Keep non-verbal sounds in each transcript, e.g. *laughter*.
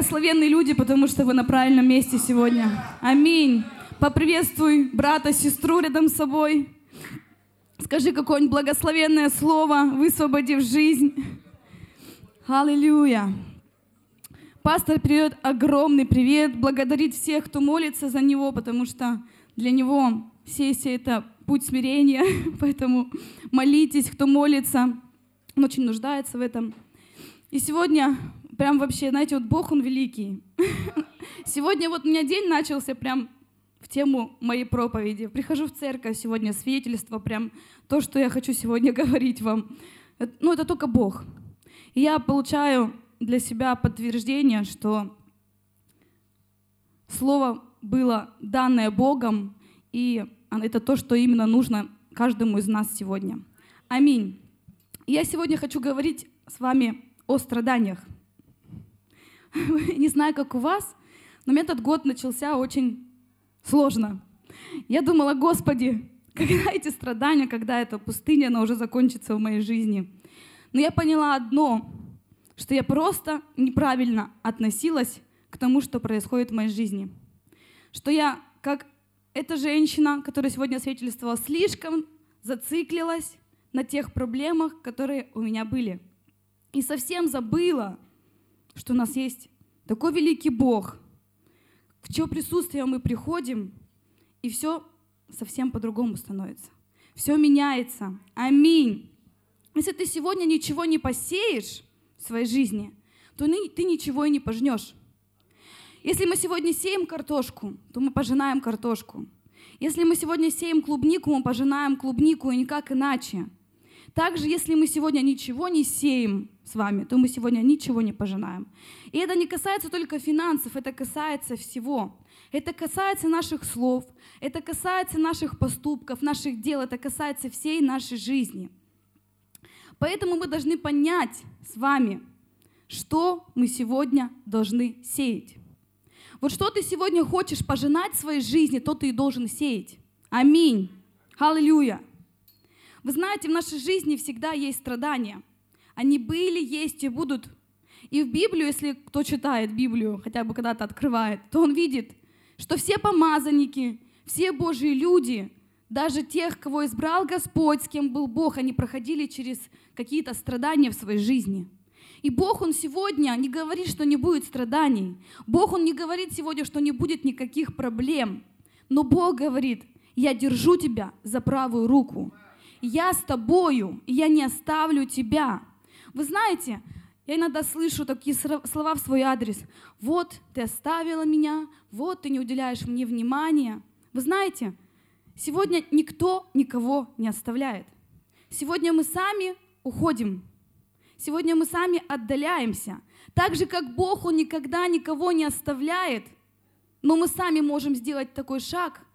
благословенные люди, потому что вы на правильном месте сегодня. Аминь. Поприветствуй брата, сестру рядом с собой. Скажи какое-нибудь благословенное слово, высвободив жизнь. Аллилуйя. Пастор передает огромный привет, благодарит всех, кто молится за него, потому что для него сессия — это путь смирения, *laughs* поэтому молитесь, кто молится. Он очень нуждается в этом. И сегодня прям вообще, знаете, вот Бог, Он великий. *laughs* Сегодня вот у меня день начался прям в тему моей проповеди. Прихожу в церковь сегодня, свидетельство, прям то, что я хочу сегодня *laughs* говорить вам. Ну, это только Бог. И я получаю для себя подтверждение, что Слово было данное Богом, и это то, что именно нужно каждому из нас сегодня. Аминь. Я сегодня хочу говорить с вами о страданиях. *laughs* Не знаю, как у вас, но у этот год начался очень сложно. Я думала, Господи, *laughs* когда эти страдания, когда эта пустыня, она уже закончится в моей жизни. Но я поняла одно, что я просто неправильно относилась к тому, что происходит в моей жизни. Что я, как эта женщина, которая сегодня свидетельствовала, слишком зациклилась на тех проблемах, которые у меня были. И совсем забыла, что у нас есть такой великий Бог, в чье присутствие мы приходим, и все совсем по-другому становится. Все меняется. Аминь. Если ты сегодня ничего не посеешь в своей жизни, то ты ничего и не пожнешь. Если мы сегодня сеем картошку, то мы пожинаем картошку. Если мы сегодня сеем клубнику, мы пожинаем клубнику, и никак иначе. Также, если мы сегодня ничего не сеем с вами, то мы сегодня ничего не пожинаем. И это не касается только финансов, это касается всего. Это касается наших слов, это касается наших поступков, наших дел, это касается всей нашей жизни. Поэтому мы должны понять с вами, что мы сегодня должны сеять. Вот что ты сегодня хочешь пожинать в своей жизни, то ты и должен сеять. Аминь. Аллилуйя. Вы знаете, в нашей жизни всегда есть страдания. Они были, есть и будут. И в Библию, если кто читает Библию, хотя бы когда-то открывает, то он видит, что все помазанники, все Божьи люди, даже тех, кого избрал Господь, с кем был Бог, они проходили через какие-то страдания в своей жизни. И Бог, Он сегодня не говорит, что не будет страданий. Бог, Он не говорит сегодня, что не будет никаких проблем. Но Бог говорит, я держу тебя за правую руку я с тобою, и я не оставлю тебя. Вы знаете, я иногда слышу такие слова в свой адрес. Вот ты оставила меня, вот ты не уделяешь мне внимания. Вы знаете, сегодня никто никого не оставляет. Сегодня мы сами уходим. Сегодня мы сами отдаляемся. Так же, как Бог, Он никогда никого не оставляет, но мы сами можем сделать такой шаг –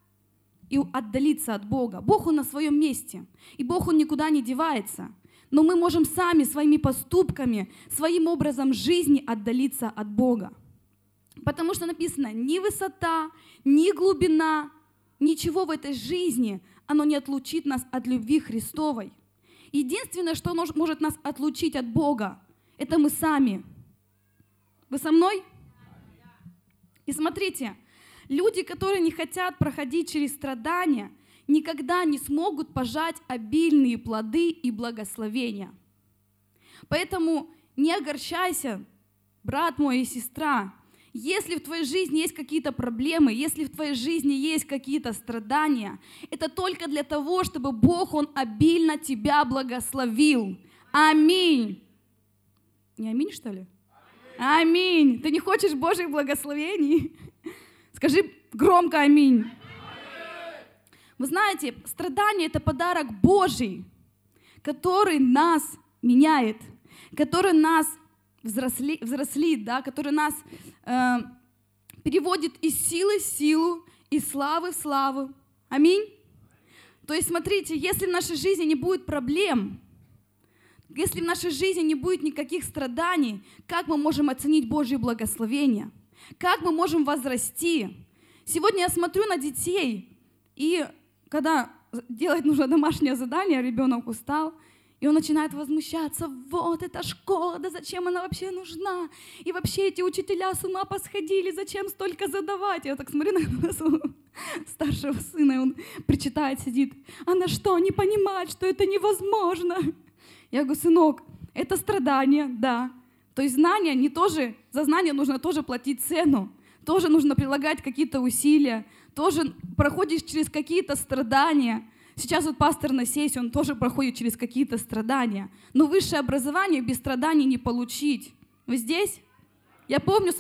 и отдалиться от Бога. Бог, Он на своем месте, и Бог, Он никуда не девается. Но мы можем сами своими поступками, своим образом жизни отдалиться от Бога. Потому что написано, ни высота, ни глубина, ничего в этой жизни, оно не отлучит нас от любви Христовой. Единственное, что может нас отлучить от Бога, это мы сами. Вы со мной? И смотрите, Люди, которые не хотят проходить через страдания, никогда не смогут пожать обильные плоды и благословения. Поэтому не огорчайся, брат мой и сестра, если в твоей жизни есть какие-то проблемы, если в твоей жизни есть какие-то страдания, это только для того, чтобы Бог, Он обильно тебя благословил. Аминь. Не аминь, что ли? Аминь. Ты не хочешь Божьих благословений? Скажи громко аминь. Вы знаете, страдание — это подарок Божий, который нас меняет, который нас взросли, взрослит, да, который нас э, переводит из силы в силу, из славы в славу. Аминь. То есть смотрите, если в нашей жизни не будет проблем, если в нашей жизни не будет никаких страданий, как мы можем оценить Божье благословение? Как мы можем возрасти? Сегодня я смотрю на детей, и когда делать нужно домашнее задание, ребенок устал, и он начинает возмущаться, вот эта школа, да зачем она вообще нужна? И вообще эти учителя с ума посходили, зачем столько задавать? Я так смотрю на *laughs* старшего сына, и он причитает, сидит. Она что, не понимает, что это невозможно? Я говорю, сынок, это страдание, да. То есть знания не тоже, за знания нужно тоже платить цену, тоже нужно прилагать какие-то усилия, тоже проходишь через какие-то страдания – Сейчас вот пастор на сессии, он тоже проходит через какие-то страдания. Но высшее образование без страданий не получить. Вы здесь? Я помню,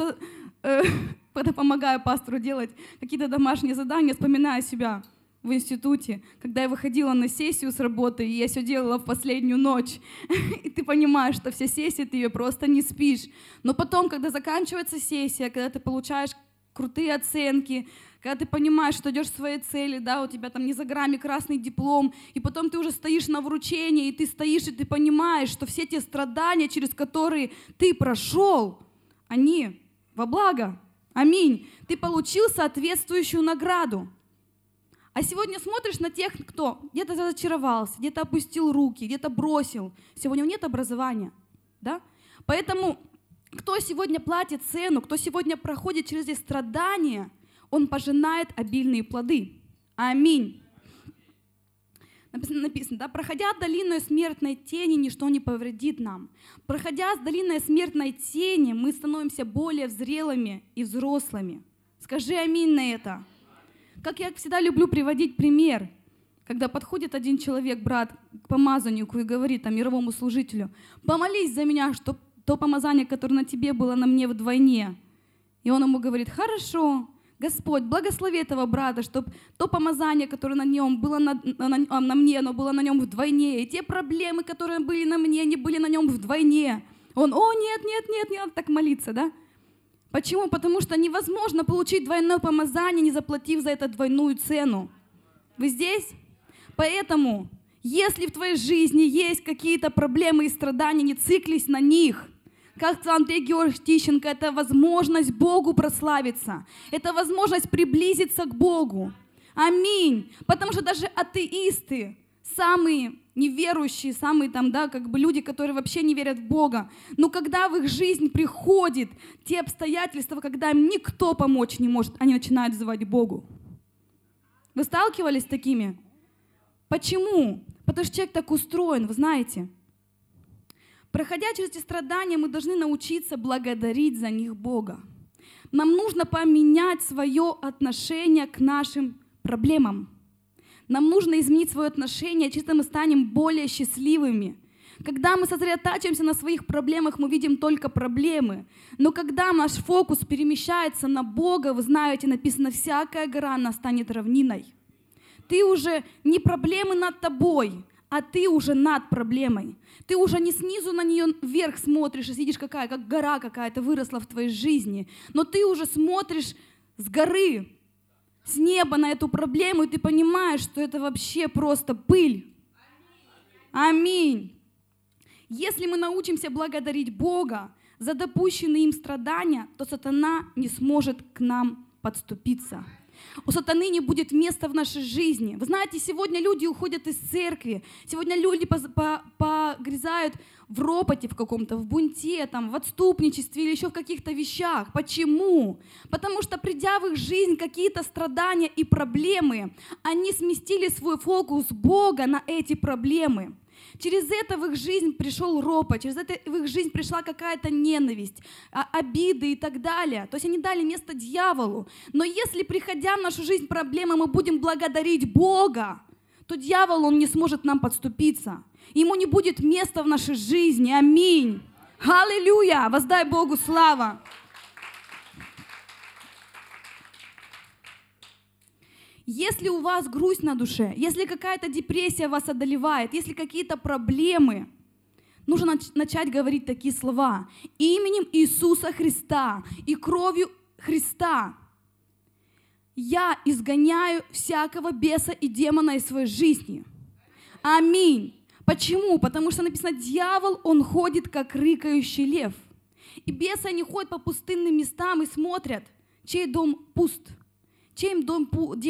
э, *laughs* когда помогаю пастору делать какие-то домашние задания, вспоминаю себя в институте, когда я выходила на сессию с работы, и я все делала в последнюю ночь. *laughs* И ты понимаешь, что все сессии ты ее просто не спишь. Но потом, когда заканчивается сессия, когда ты получаешь крутые оценки, когда ты понимаешь, что идешь к своей цели, да, у тебя там не за грамме красный диплом, и потом ты уже стоишь на вручении, и ты стоишь, и ты понимаешь, что все те страдания, через которые ты прошел, они во благо. Аминь. Ты получил соответствующую награду. А сегодня смотришь на тех, кто где-то разочаровался, где-то опустил руки, где-то бросил. Сегодня у него нет образования. Да? Поэтому кто сегодня платит цену, кто сегодня проходит через эти страдания – он пожинает обильные плоды. Аминь. Написано, написано, да, проходя долиной смертной тени, ничто не повредит нам. Проходя с долиной смертной тени, мы становимся более зрелыми и взрослыми. Скажи аминь на это. Как я всегда люблю приводить пример, когда подходит один человек, брат, к помазаннику и говорит там, мировому служителю, помолись за меня, чтобы то помазание, которое на тебе было, на мне вдвойне. И он ему говорит, хорошо, Господь, благослови этого брата, чтобы то помазание, которое на нем было на, на, а, на мне, оно было на нем вдвойне. И те проблемы, которые были на мне, они были на нем вдвойне. Он, о, нет, нет, нет, не надо так молиться, да? Почему? Потому что невозможно получить двойное помазание, не заплатив за это двойную цену. Вы здесь? Поэтому, если в твоей жизни есть какие-то проблемы и страдания, не циклись на них – как сказал Андрей Георгиевич Тищенко, это возможность Богу прославиться. Это возможность приблизиться к Богу. Аминь. Потому что даже атеисты, самые неверующие, самые там, да, как бы люди, которые вообще не верят в Бога, но когда в их жизнь приходит те обстоятельства, когда им никто помочь не может, они начинают взывать Богу. Вы сталкивались с такими? Почему? Потому что человек так устроен, вы знаете. Проходя через эти страдания, мы должны научиться благодарить за них Бога. Нам нужно поменять свое отношение к нашим проблемам. Нам нужно изменить свое отношение, чисто мы станем более счастливыми. Когда мы сосредотачиваемся на своих проблемах, мы видим только проблемы. Но когда наш фокус перемещается на Бога, вы знаете, написано, всякая гора она станет равниной. Ты уже не проблемы над тобой, а ты уже над проблемой. Ты уже не снизу на нее вверх смотришь и сидишь какая, как гора какая-то выросла в твоей жизни, но ты уже смотришь с горы, с неба на эту проблему, и ты понимаешь, что это вообще просто пыль. Аминь. Если мы научимся благодарить Бога за допущенные им страдания, то сатана не сможет к нам подступиться. У сатаны не будет места в нашей жизни. Вы знаете, сегодня люди уходят из церкви, сегодня люди погрязают в ропоте в каком-то, в бунте, там, в отступничестве или еще в каких-то вещах. Почему? Потому что придя в их жизнь какие-то страдания и проблемы, они сместили свой фокус Бога на эти проблемы. Через это в их жизнь пришел ропот, через это в их жизнь пришла какая-то ненависть, а, обиды и так далее. То есть они дали место дьяволу. Но если, приходя в нашу жизнь проблемы, мы будем благодарить Бога, то дьявол, он не сможет нам подступиться. Ему не будет места в нашей жизни. Аминь. Аллилуйя! Воздай Богу слава! Если у вас грусть на душе, если какая-то депрессия вас одолевает, если какие-то проблемы, нужно начать говорить такие слова. Именем Иисуса Христа и кровью Христа я изгоняю всякого беса и демона из своей жизни. Аминь. Почему? Потому что написано, дьявол, он ходит, как рыкающий лев. И бесы, они ходят по пустынным местам и смотрят, чей дом пуст – чей дом,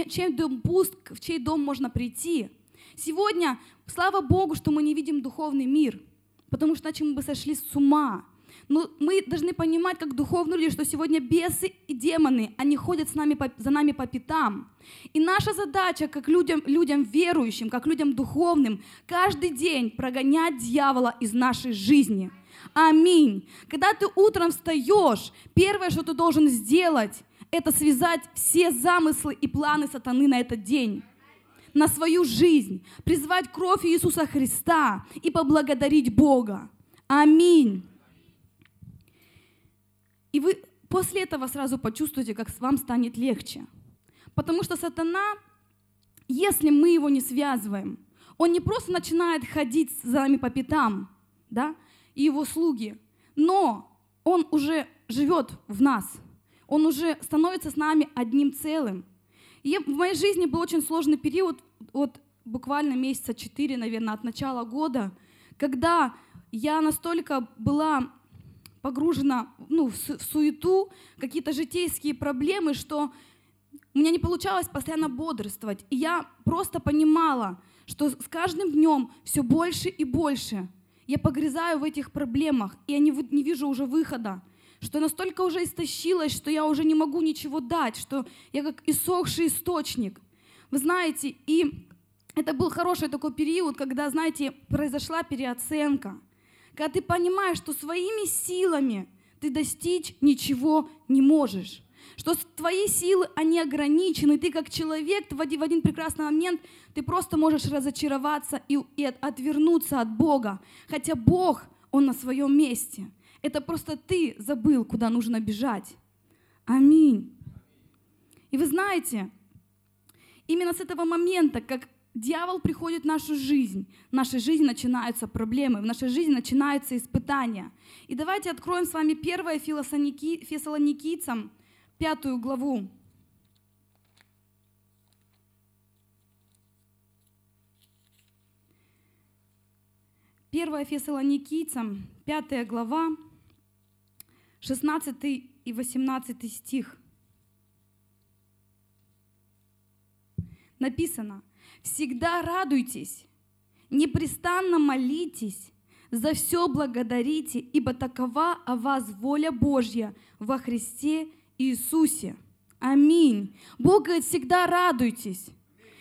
чей дом пуст, в чей дом можно прийти. Сегодня, слава Богу, что мы не видим духовный мир, потому что иначе мы бы сошли с ума. Но мы должны понимать, как духовные люди, что сегодня бесы и демоны, они ходят с нами, за нами по пятам. И наша задача, как людям, людям верующим, как людям духовным, каждый день прогонять дьявола из нашей жизни. Аминь. Когда ты утром встаешь, первое, что ты должен сделать, это связать все замыслы и планы сатаны на этот день на свою жизнь, призвать кровь Иисуса Христа и поблагодарить Бога. Аминь. И вы после этого сразу почувствуете, как вам станет легче. Потому что сатана, если мы его не связываем, он не просто начинает ходить за нами по пятам, да, и его слуги, но он уже живет в нас, он уже становится с нами одним целым. И в моей жизни был очень сложный период, вот буквально месяца четыре, наверное, от начала года, когда я настолько была погружена ну, в суету, какие-то житейские проблемы, что у меня не получалось постоянно бодрствовать. И я просто понимала, что с каждым днем все больше и больше я погрязаю в этих проблемах, и я не, не вижу уже выхода, что настолько уже истощилась, что я уже не могу ничего дать, что я как иссохший источник. Вы знаете, и это был хороший такой период, когда, знаете, произошла переоценка. Когда ты понимаешь, что своими силами ты достичь ничего не можешь что твои силы, они ограничены, ты как человек в один, в один прекрасный момент, ты просто можешь разочароваться и, и отвернуться от Бога, хотя Бог, Он на своем месте. Это просто ты забыл, куда нужно бежать. Аминь. И вы знаете, именно с этого момента, как дьявол приходит в нашу жизнь, в нашей жизни начинаются проблемы, в нашей жизни начинаются испытания. И давайте откроем с вами первое Фессалоникийцам, пятую главу. Первая Фессалоникийцам, пятая глава, 16 и 18 стих. Написано, «Всегда радуйтесь, непрестанно молитесь, за все благодарите, ибо такова о вас воля Божья во Христе Иисусе. Аминь. Бог говорит, всегда радуйтесь.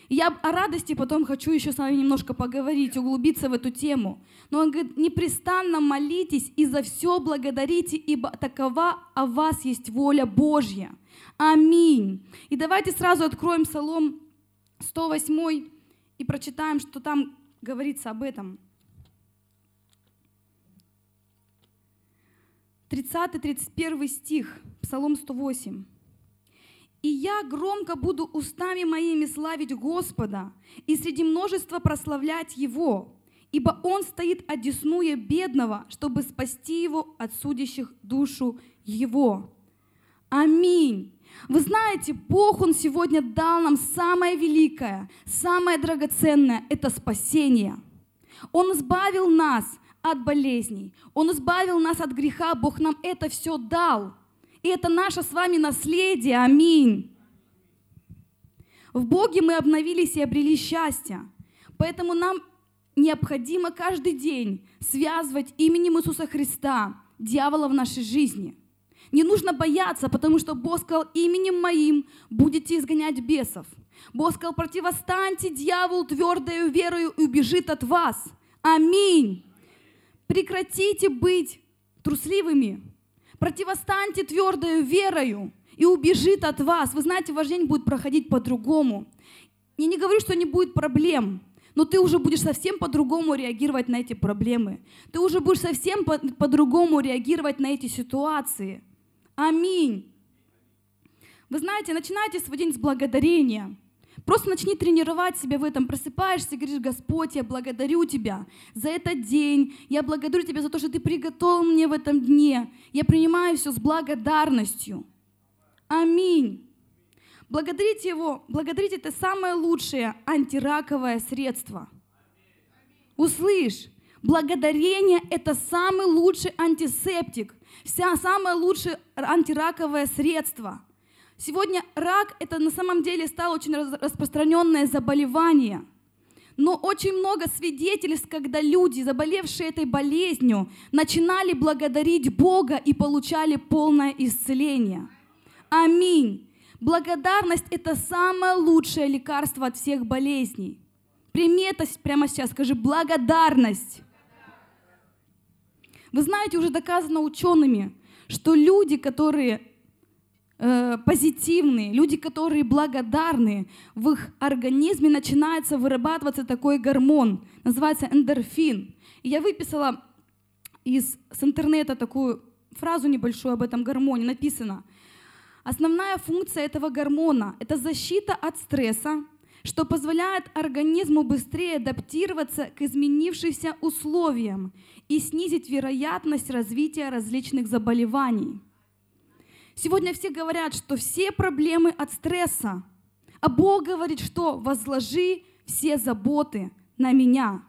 Я о радости потом хочу еще с вами немножко поговорить, углубиться в эту тему. Но он говорит, непрестанно молитесь и за все благодарите, ибо такова о вас есть воля Божья. Аминь. И давайте сразу откроем Псалом 108 и прочитаем, что там говорится об этом. 30-31 стих, Псалом 108. «И я громко буду устами моими славить Господа, и среди множества прославлять Его, ибо Он стоит одесную бедного, чтобы спасти его от судящих душу Его». Аминь. Вы знаете, Бог, Он сегодня дал нам самое великое, самое драгоценное – это спасение. Он избавил нас от болезней. Он избавил нас от греха. Бог нам это все дал. И это наше с вами наследие. Аминь. В Боге мы обновились и обрели счастье. Поэтому нам необходимо каждый день связывать именем Иисуса Христа дьявола в нашей жизни. Не нужно бояться, потому что Бог сказал, именем моим будете изгонять бесов. Бог сказал, противостаньте дьяволу твердою верою и убежит от вас. Аминь. Прекратите быть трусливыми. Противостаньте твердою верою и убежит от вас. Вы знаете, ваш день будет проходить по-другому. Я не говорю, что не будет проблем, но ты уже будешь совсем по-другому реагировать на эти проблемы. Ты уже будешь совсем по-другому реагировать на эти ситуации. Аминь. Вы знаете, начинайте свой день с благодарения. Просто начни тренировать себя в этом. Просыпаешься и говоришь, Господь, я благодарю Тебя за этот день. Я благодарю Тебя за то, что Ты приготовил мне в этом дне. Я принимаю все с благодарностью. Аминь. Благодарите Его. Благодарите это самое лучшее антираковое средство. Услышь, благодарение – это самый лучший антисептик, вся самое лучшее антираковое средство – Сегодня рак это на самом деле стало очень распространенное заболевание. Но очень много свидетельств, когда люди, заболевшие этой болезнью, начинали благодарить Бога и получали полное исцеление. Аминь. Благодарность – это самое лучшее лекарство от всех болезней. Прими это прямо сейчас, скажи благодарность. Вы знаете, уже доказано учеными, что люди, которые э, позитивные, люди, которые благодарные, в их организме начинается вырабатываться такой гормон, называется эндорфин. И я выписала из, с интернета такую фразу небольшую об этом гормоне, написано. Основная функция этого гормона – это защита от стресса, что позволяет организму быстрее адаптироваться к изменившимся условиям и снизить вероятность развития различных заболеваний. Сегодня все говорят, что все проблемы от стресса, а Бог говорит, что возложи все заботы на меня.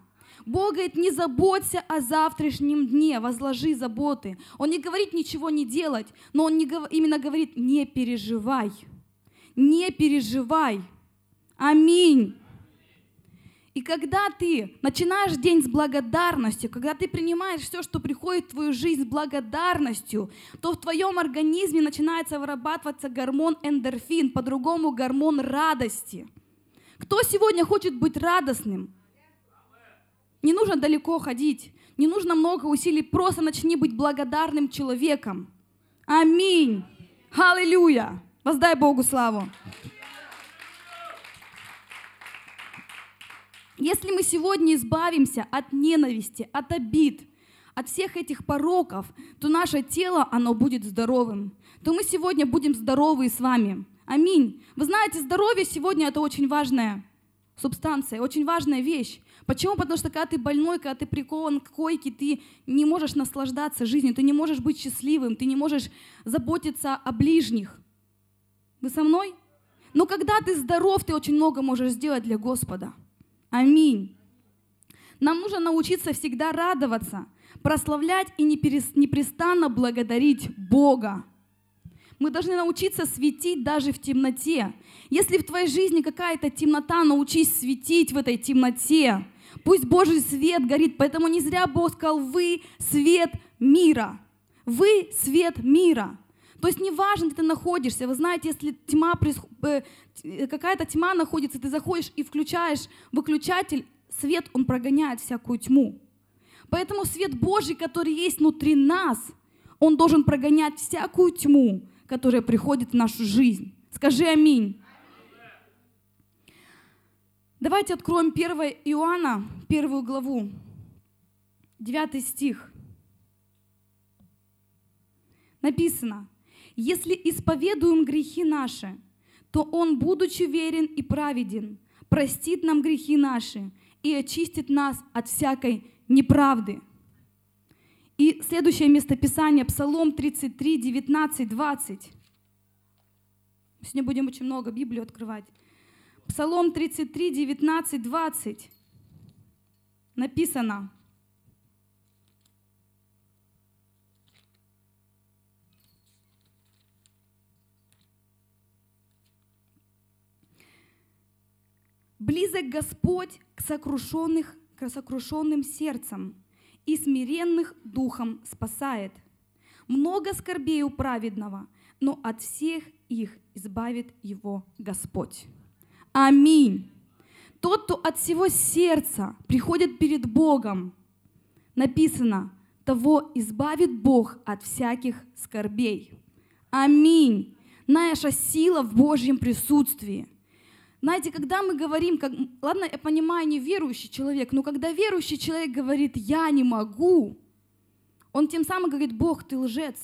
Бог говорит, не заботься о завтрашнем дне, возложи заботы. Он не говорит ничего не делать, но он не, именно говорит, не переживай, не переживай. Аминь. И когда ты начинаешь день с благодарностью, когда ты принимаешь все, что приходит в твою жизнь с благодарностью, то в твоем организме начинается вырабатываться гормон эндорфин, по-другому гормон радости. Кто сегодня хочет быть радостным? Не нужно далеко ходить, не нужно много усилий, просто начни быть благодарным человеком. Аминь. Аллилуйя. Воздай Богу славу. Если мы сегодня избавимся от ненависти, от обид, от всех этих пороков, то наше тело, оно будет здоровым. То мы сегодня будем здоровы с вами. Аминь. Вы знаете, здоровье сегодня это очень важная субстанция, очень важная вещь. Почему? Потому что когда ты больной, когда ты прикован к койке, ты не можешь наслаждаться жизнью, ты не можешь быть счастливым, ты не можешь заботиться о ближних. Вы со мной? Но когда ты здоров, ты очень много можешь сделать для Господа. Аминь. Нам нужно научиться всегда радоваться, прославлять и непрестанно благодарить Бога. Мы должны научиться светить даже в темноте. Если в твоей жизни какая-то темнота, научись светить в этой темноте. Пусть Божий свет горит. Поэтому не зря Бог сказал, вы свет мира. Вы свет мира. То есть неважно, где ты находишься. Вы знаете, если тьма, э, какая-то тьма находится, ты заходишь и включаешь выключатель, свет, он прогоняет всякую тьму. Поэтому свет Божий, который есть внутри нас, он должен прогонять всякую тьму, которая приходит в нашу жизнь. Скажи аминь. Давайте откроем 1 Иоанна, первую главу, 9 стих. Написано, если исповедуем грехи наши, то Он, будучи верен и праведен, простит нам грехи наши и очистит нас от всякой неправды. И следующее местописание, Псалом 33, 19, 20. Сегодня будем очень много Библию открывать. Псалом 33, 19, 20. Написано, Близок Господь к, сокрушенных, к сокрушенным сердцам и смиренных духом спасает. Много скорбей у праведного, но от всех их избавит его Господь. Аминь. Тот, кто от всего сердца приходит перед Богом, написано, того избавит Бог от всяких скорбей. Аминь. Наша сила в Божьем присутствии – знаете, когда мы говорим, как, ладно, я понимаю, не верующий человек, но когда верующий человек говорит «я не могу», он тем самым говорит «Бог, ты лжец».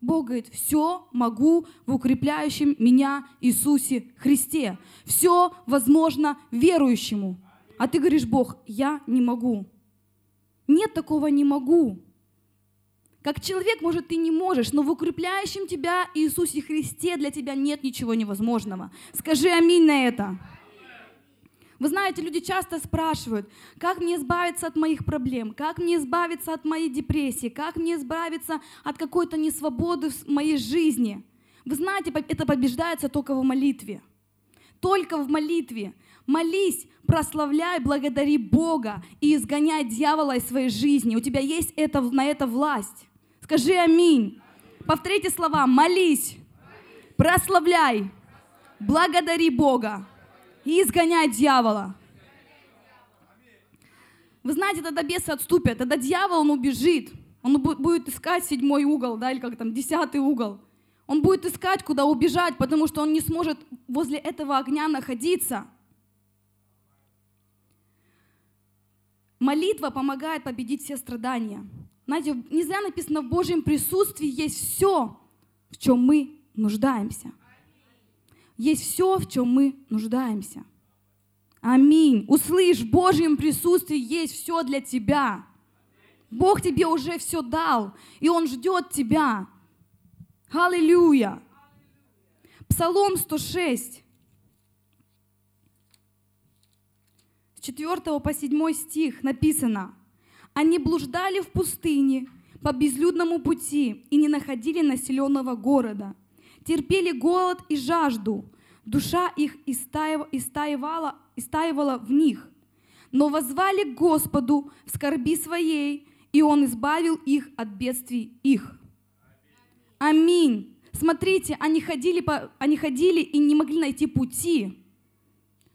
Бог говорит, все могу в укрепляющем меня Иисусе Христе. Все возможно верующему. А ты говоришь, Бог, я не могу. Нет такого не могу. Как человек, может, ты не можешь, но в укрепляющем тебя Иисусе Христе для тебя нет ничего невозможного. Скажи аминь на это. Вы знаете, люди часто спрашивают, как мне избавиться от моих проблем, как мне избавиться от моей депрессии, как мне избавиться от какой-то несвободы в моей жизни. Вы знаете, это побеждается только в молитве. только в молитве. Молись, прославляй, благодари Бога и изгоняй дьявола из своей жизни. У тебя есть это, на это власть. Скажи аминь. Повторите слова. Молись, прославляй, благодари Бога и изгоняй дьявола. Вы знаете, тогда бесы отступят, тогда дьявол, он убежит. Он будет искать седьмой угол, да, или как там, десятый угол. Он будет искать, куда убежать, потому что он не сможет возле этого огня находиться. Молитва помогает победить все страдания. Знаете, не зря написано, в Божьем присутствии есть все, в чем мы нуждаемся. Есть все, в чем мы нуждаемся. Аминь. Услышь, в Божьем присутствии есть все для тебя. Бог тебе уже все дал, и Он ждет тебя. Аллилуйя. Псалом 106. С 4 по 7 стих написано. Они блуждали в пустыне по безлюдному пути и не находили населенного города. Терпели голод и жажду. Душа их истаивала, истаивала в них. Но возвали к Господу в скорби своей, и Он избавил их от бедствий их. Аминь. Смотрите, они ходили, по, они ходили и не могли найти пути,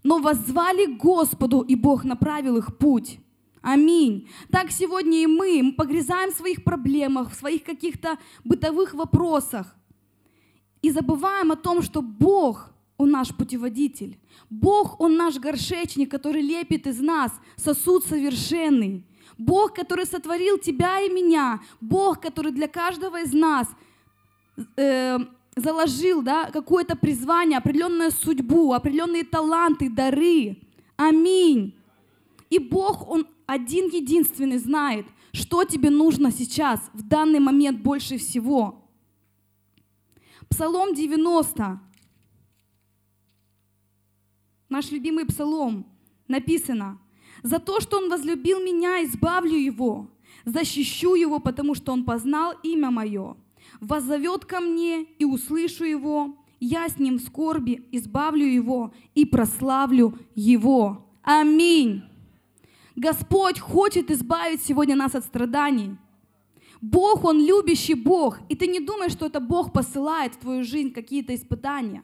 но воззвали к Господу, и Бог направил их путь. Аминь. Так сегодня и мы, мы погрязаем в своих проблемах, в своих каких-то бытовых вопросах и забываем о том, что Бог, Он наш путеводитель. Бог, Он наш горшечник, который лепит из нас сосуд совершенный. Бог, который сотворил тебя и меня. Бог, который для каждого из нас э, заложил да, какое-то призвание, определенную судьбу, определенные таланты, дары. Аминь. И Бог, Он один единственный знает, что тебе нужно сейчас, в данный момент больше всего. Псалом 90. Наш любимый псалом. Написано, «За то, что Он возлюбил меня, избавлю Его, защищу Его, потому что Он познал имя Мое. Воззовет ко мне, и услышу Его, я с Ним в скорби избавлю Его и прославлю Его». Аминь. Господь хочет избавить сегодня нас от страданий. Бог, Он любящий Бог. И ты не думаешь, что это Бог посылает в твою жизнь какие-то испытания.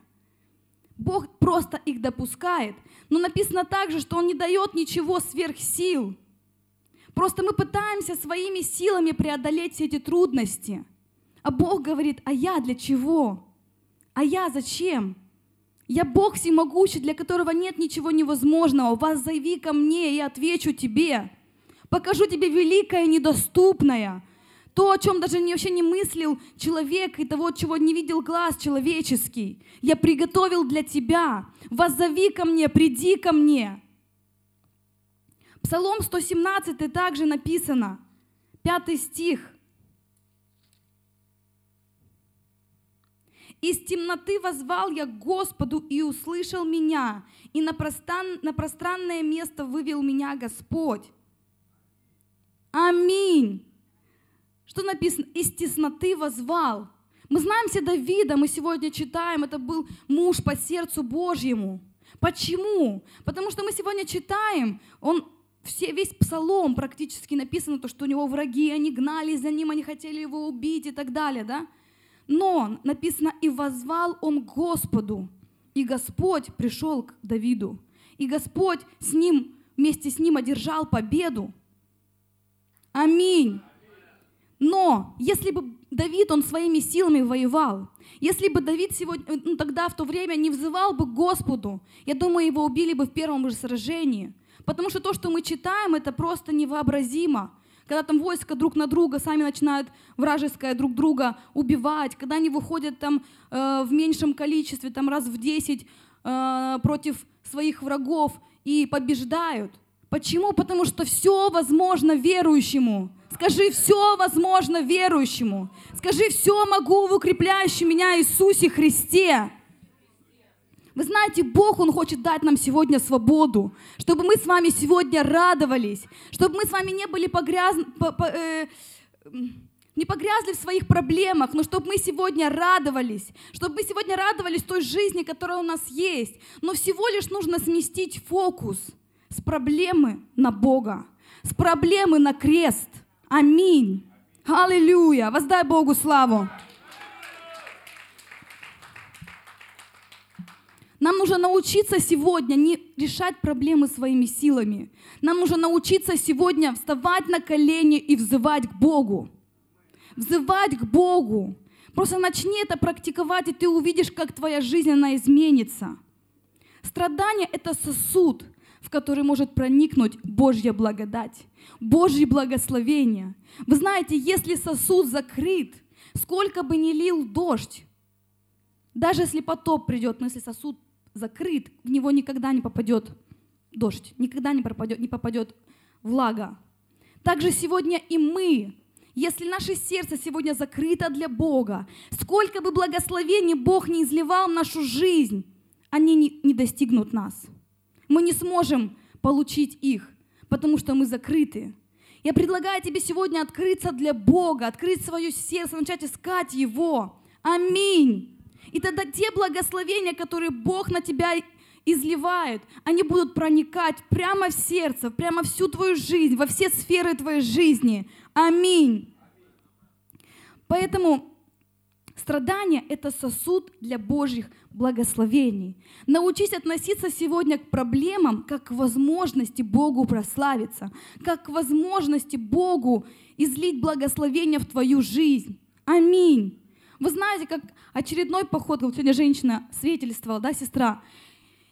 Бог просто их допускает. Но написано также, что Он не дает ничего сверх сил. Просто мы пытаемся своими силами преодолеть все эти трудности. А Бог говорит, а я для чего? А я зачем? Я Бог всемогущий, для которого нет ничего невозможного. Вас зайви ко мне, и я отвечу тебе. Покажу тебе великое и недоступное. То, о чем даже вообще не мыслил человек, и того, чего не видел глаз человеческий. Я приготовил для тебя. Воззови ко мне, приди ко мне. Псалом 117 также написано, пятый стих. Из темноты возвал я к Господу и услышал меня, и на, простан, на пространное место вывел меня Господь. Аминь. Что написано? Из тесноты возвал. Мы знаем все Давида, мы сегодня читаем, это был муж по сердцу Божьему. Почему? Потому что мы сегодня читаем, он все, весь псалом практически написано, то, что у него враги, они гнали за ним, они хотели его убить и так далее, да? Но написано, и возвал он к Господу, и Господь пришел к Давиду, и Господь с ним, вместе с ним одержал победу. Аминь. Но если бы Давид, он своими силами воевал, если бы Давид сегодня, ну, тогда в то время не взывал бы к Господу, я думаю, его убили бы в первом же сражении. Потому что то, что мы читаем, это просто невообразимо когда там войска друг на друга сами начинают вражеское друг друга убивать, когда они выходят там э, в меньшем количестве, там раз в 10 э, против своих врагов и побеждают. Почему? Потому что все возможно верующему. Скажи, все возможно верующему. Скажи, все могу в укрепляющем меня Иисусе Христе. Вы знаете, Бог, Он хочет дать нам сегодня свободу, чтобы мы с вами сегодня радовались, чтобы мы с вами не были погрязны, по, по, э, не погрязли в своих проблемах, но чтобы мы сегодня радовались, чтобы мы сегодня радовались той жизни, которая у нас есть. Но всего лишь нужно сместить фокус с проблемы на Бога, с проблемы на крест. Аминь. Аллилуйя. Воздай Богу славу. Нам нужно научиться сегодня не решать проблемы своими силами. Нам нужно научиться сегодня вставать на колени и взывать к Богу. Взывать к Богу. Просто начни это практиковать, и ты увидишь, как твоя жизнь, она изменится. Страдание — это сосуд, в который может проникнуть Божья благодать, Божье благословение. Вы знаете, если сосуд закрыт, сколько бы ни лил дождь, даже если потоп придет, но если сосуд закрыт, в него никогда не попадет дождь, никогда не, пропадет, не попадет влага. Также сегодня и мы, если наше сердце сегодня закрыто для Бога, сколько бы благословений Бог не изливал в нашу жизнь, они не, не достигнут нас. Мы не сможем получить их, потому что мы закрыты. Я предлагаю тебе сегодня открыться для Бога, открыть свое сердце, начать искать Его. Аминь. И тогда те благословения, которые Бог на тебя изливает, они будут проникать прямо в сердце, прямо всю твою жизнь, во все сферы твоей жизни. Аминь. Поэтому страдание — это сосуд для Божьих благословений. Научись относиться сегодня к проблемам как к возможности Богу прославиться, как к возможности Богу излить благословение в твою жизнь. Аминь. Вы знаете, как очередной поход, вот сегодня женщина свидетельствовала, да, сестра.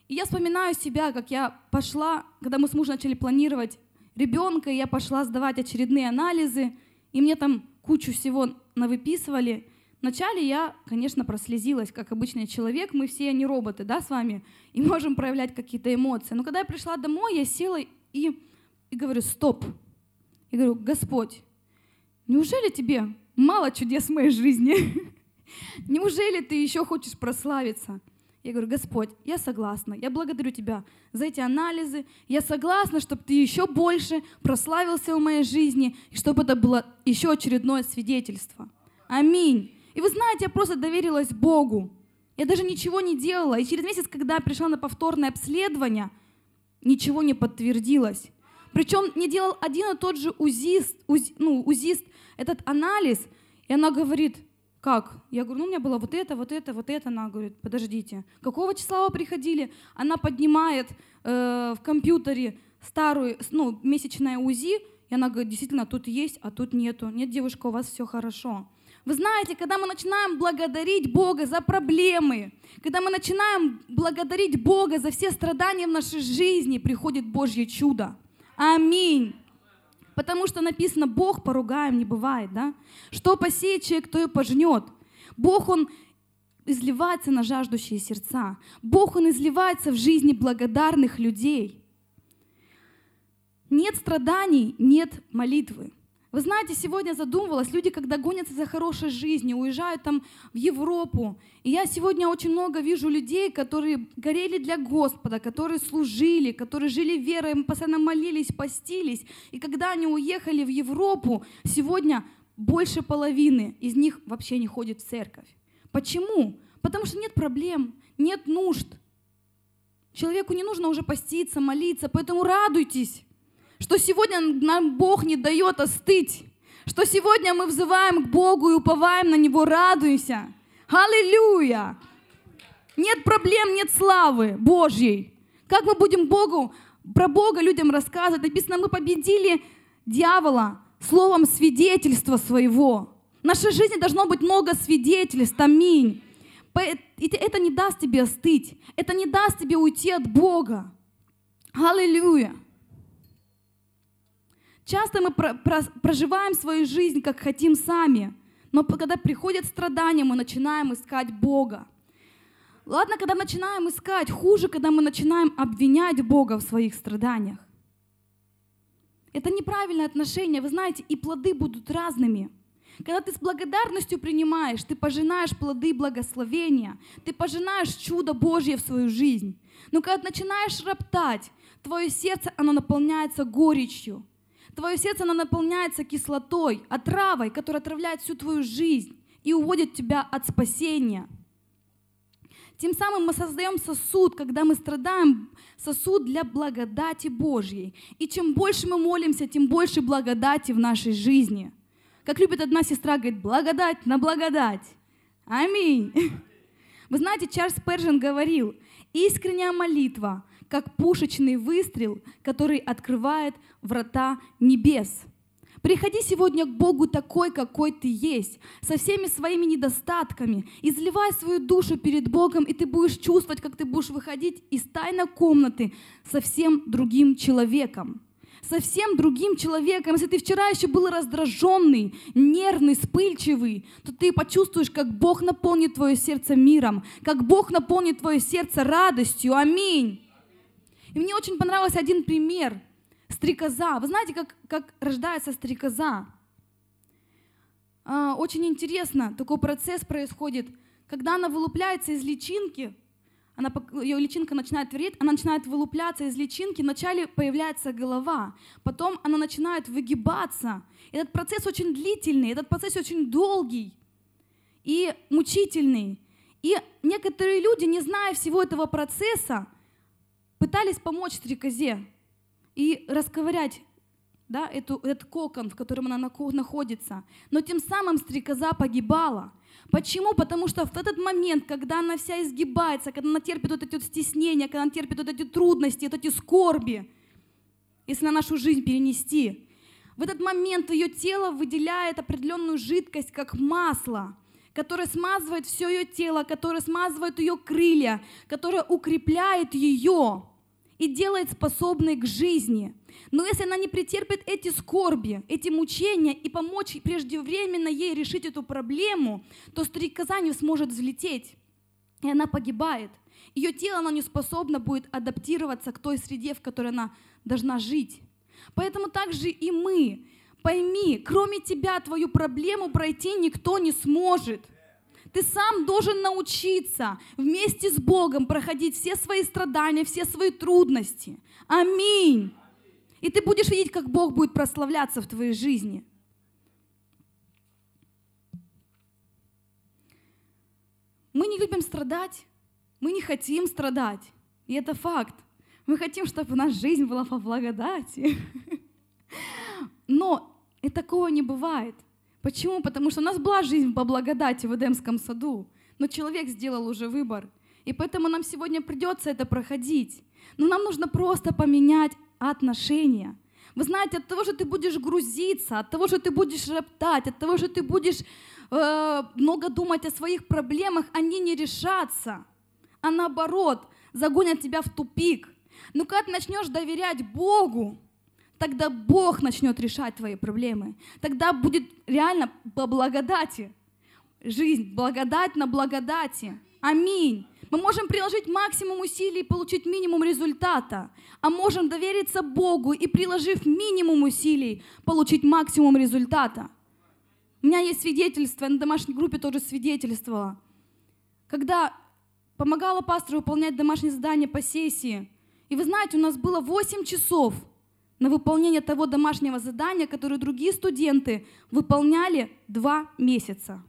И я вспоминаю себя, как я пошла, когда мы с мужем начали планировать ребенка, я пошла сдавать очередные анализы, и мне там кучу всего навыписывали. Вначале я, конечно, прослезилась, как обычный человек, мы все не роботы, да, с вами, и можем проявлять какие-то эмоции. Но когда я пришла домой, я села и, и говорю, стоп. И говорю, Господь, неужели тебе мало чудес в моей жизни? *laughs* Неужели ты еще хочешь прославиться? Я говорю, Господь, я согласна, я благодарю Тебя за эти анализы, я согласна, чтобы Ты еще больше прославился в моей жизни, и чтобы это было еще очередное свидетельство. Аминь. И вы знаете, я просто доверилась Богу. Я даже ничего не делала. И через месяц, когда я пришла на повторное обследование, ничего не подтвердилось. Причем не делал один и тот же УЗИст, УЗИ, ну, УЗИст этот анализ, и она говорит, как? Я говорю, ну у меня было вот это, вот это, вот это. Она говорит, подождите, какого числа вы приходили? Она поднимает э, в компьютере старую, ну, месячное УЗИ, и она говорит, действительно, тут есть, а тут нету. Нет, девушка, у вас все хорошо. Вы знаете, когда мы начинаем благодарить Бога за проблемы, когда мы начинаем благодарить Бога за все страдания в нашей жизни, приходит Божье чудо. Аминь. Потому что написано, Бог поругаем не бывает, да? Что посеет человек, то и пожнет. Бог, Он изливается на жаждущие сердца. Бог, Он изливается в жизни благодарных людей. Нет страданий, нет молитвы. Вы знаете, сегодня задумывалась, люди, когда гонятся за хорошей жизнью, уезжают там в Европу. И я сегодня очень много вижу людей, которые горели для Господа, которые служили, которые жили верой, мы постоянно молились, постились. И когда они уехали в Европу, сегодня больше половины из них вообще не ходит в церковь. Почему? Потому что нет проблем, нет нужд. Человеку не нужно уже поститься, молиться, поэтому радуйтесь что сегодня нам Бог не дает остыть, что сегодня мы взываем к Богу и уповаем на Него, радуемся. Аллилуйя! Нет проблем, нет славы Божьей. Как мы будем Богу, про Бога людям рассказывать? Написано, мы победили дьявола словом свидетельства своего. В нашей жизни должно быть много свидетельств. Аминь. Это не даст тебе остыть. Это не даст тебе уйти от Бога. Аллилуйя. Часто мы проживаем свою жизнь, как хотим сами, но когда приходят страдания, мы начинаем искать Бога. Ладно, когда начинаем искать, хуже, когда мы начинаем обвинять Бога в своих страданиях. Это неправильное отношение, вы знаете, и плоды будут разными. Когда ты с благодарностью принимаешь, ты пожинаешь плоды благословения, ты пожинаешь чудо Божье в свою жизнь. Но когда начинаешь роптать, твое сердце, оно наполняется горечью, Твое сердце, оно наполняется кислотой, отравой, которая отравляет всю твою жизнь и уводит тебя от спасения. Тем самым мы создаем сосуд, когда мы страдаем, сосуд для благодати Божьей. И чем больше мы молимся, тем больше благодати в нашей жизни. Как любит одна сестра, говорит, благодать на благодать. Аминь. *laughs* Вы знаете, Чарльз Пержин говорил, искренняя молитва, как пушечный выстрел, который открывает врата небес. Приходи сегодня к Богу такой, какой ты есть, со всеми своими недостатками. Изливай свою душу перед Богом, и ты будешь чувствовать, как ты будешь выходить из тайной комнаты совсем другим человеком. Совсем другим человеком. Если ты вчера еще был раздраженный, нервный, вспыльчивый, то ты почувствуешь, как Бог наполнит твое сердце миром, как Бог наполнит твое сердце радостью. Аминь. И мне очень понравился один пример – стрекоза. Вы знаете, как, как рождается стрекоза? А, очень интересно, такой процесс происходит. Когда она вылупляется из личинки, она, ее личинка начинает твердеть, она начинает вылупляться из личинки, вначале появляется голова, потом она начинает выгибаться. Этот процесс очень длительный, этот процесс очень долгий и мучительный. И некоторые люди, не зная всего этого процесса, пытались помочь стрекозе и расковырять да, эту, этот кокон, в котором она находится. Но тем самым стрекоза погибала. Почему? Потому что в этот момент, когда она вся изгибается, когда она терпит вот эти вот стеснения, когда она терпит вот эти трудности, вот эти скорби, если на нашу жизнь перенести, в этот момент ее тело выделяет определенную жидкость, как масло, которое смазывает все ее тело, которое смазывает ее крылья, которое укрепляет ее и делает способной к жизни. Но если она не претерпит эти скорби, эти мучения и помочь преждевременно ей решить эту проблему, то стрекоза не сможет взлететь, и она погибает. Ее тело оно не способно будет адаптироваться к той среде, в которой она должна жить. Поэтому также и мы. Пойми, кроме тебя твою проблему пройти никто не сможет – ты сам должен научиться вместе с Богом проходить все свои страдания, все свои трудности. Аминь. И ты будешь видеть, как Бог будет прославляться в твоей жизни. Мы не любим страдать, мы не хотим страдать. И это факт. Мы хотим, чтобы наша жизнь была по благодати. *laughs* Но и такого не бывает. Почему? Потому что у нас была жизнь по благодати в Эдемском саду, но человек сделал уже выбор. И поэтому нам сегодня придется это проходить. Но нам нужно просто поменять отношения. Вы знаете, от того, что ты будешь грузиться, от того, что ты будешь роптать, от того, что ты будешь э, много думать о своих проблемах, они не решатся, а наоборот загонят тебя в тупик. Когда ты начнешь доверять Богу, тогда Бог начнет решать твои проблемы. Тогда будет реально по благодати. Жизнь, благодать на благодати. Аминь. Мы можем приложить максимум усилий и получить минимум результата, а можем довериться Богу и, приложив минимум усилий, получить максимум результата. У меня есть свидетельство, я на домашней группе тоже свидетельствовала. Когда помогала пастору выполнять домашнее задание по сессии, и вы знаете, у нас было 8 часов – на выполнение того домашнего задания, которое другие студенты выполняли два месяца.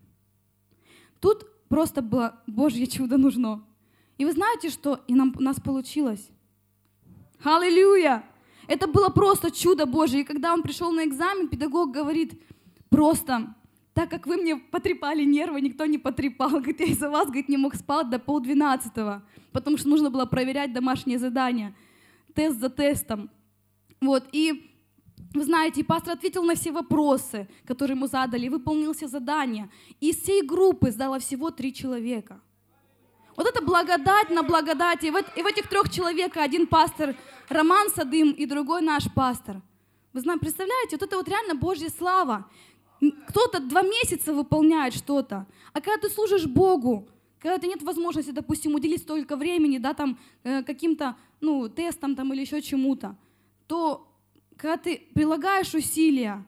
Тут просто было Божье чудо нужно. И вы знаете, что и нам, у нас получилось? Аллилуйя! Это было просто чудо Божье. И когда он пришел на экзамен, педагог говорит, просто, так как вы мне потрепали нервы, никто не потрепал. Говорит, я из-за вас говорит, не мог спать до полдвенадцатого, потому что нужно было проверять домашние задания. Тест за тестом. Вот, и вы знаете, пастор ответил на все вопросы, которые ему задали, выполнил все задания. И из всей группы сдало всего три человека. Вот это благодать на благодати. И в, и в этих трех человек один пастор Роман Садым и другой наш пастор. Вы знаете, представляете, вот это вот реально Божья слава. Кто-то два месяца выполняет что-то, а когда ты служишь Богу, когда ты нет возможности, допустим, уделить столько времени, да, там, э, каким-то, ну, тестам там или еще чему-то, то когда ты прилагаешь усилия,